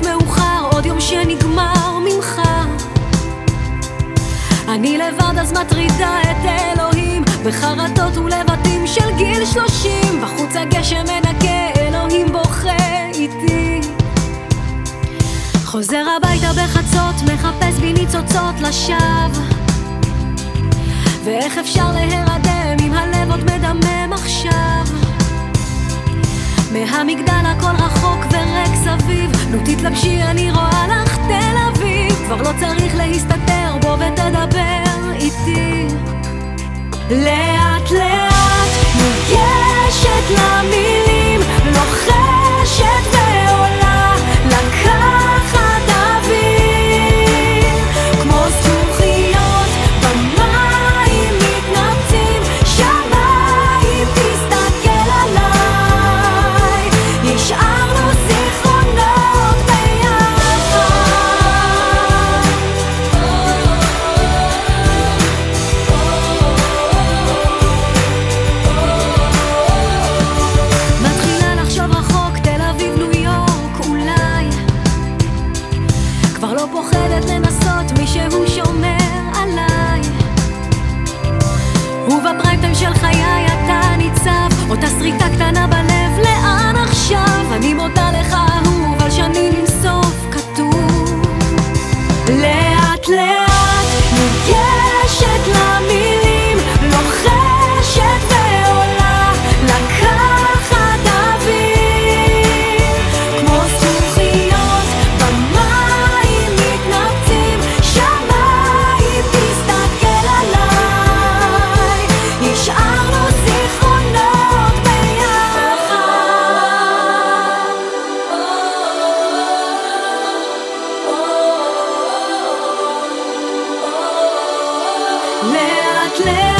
מסיימת מאוחר, עוד יום שנגמר ממך. אני לבד אז מטרידה את אלוהים, בחרטות ולבטים של גיל שלושים. בחוץ הגשם מנקה, אלוהים בוכה איתי. חוזר הביתה בחצות, מחפש בי ניצוצות לשווא. ואיך אפשר להירדם אם הלב עוד מדמם עכשיו? מהמגדל הכל רחוק וריק סביב. נו תתלבשי אני רואה לך תל אביב. כבר לא צריך להסתתר בוא ותדבר איתי. לאט לאט כבר לא פוחדת לנסות, מישהו שומר עליי ובפריים של חיי אתה ניצב, אותה שריטה קטנה בלב, לאן עכשיו? אני מודה ביחד לאט לאט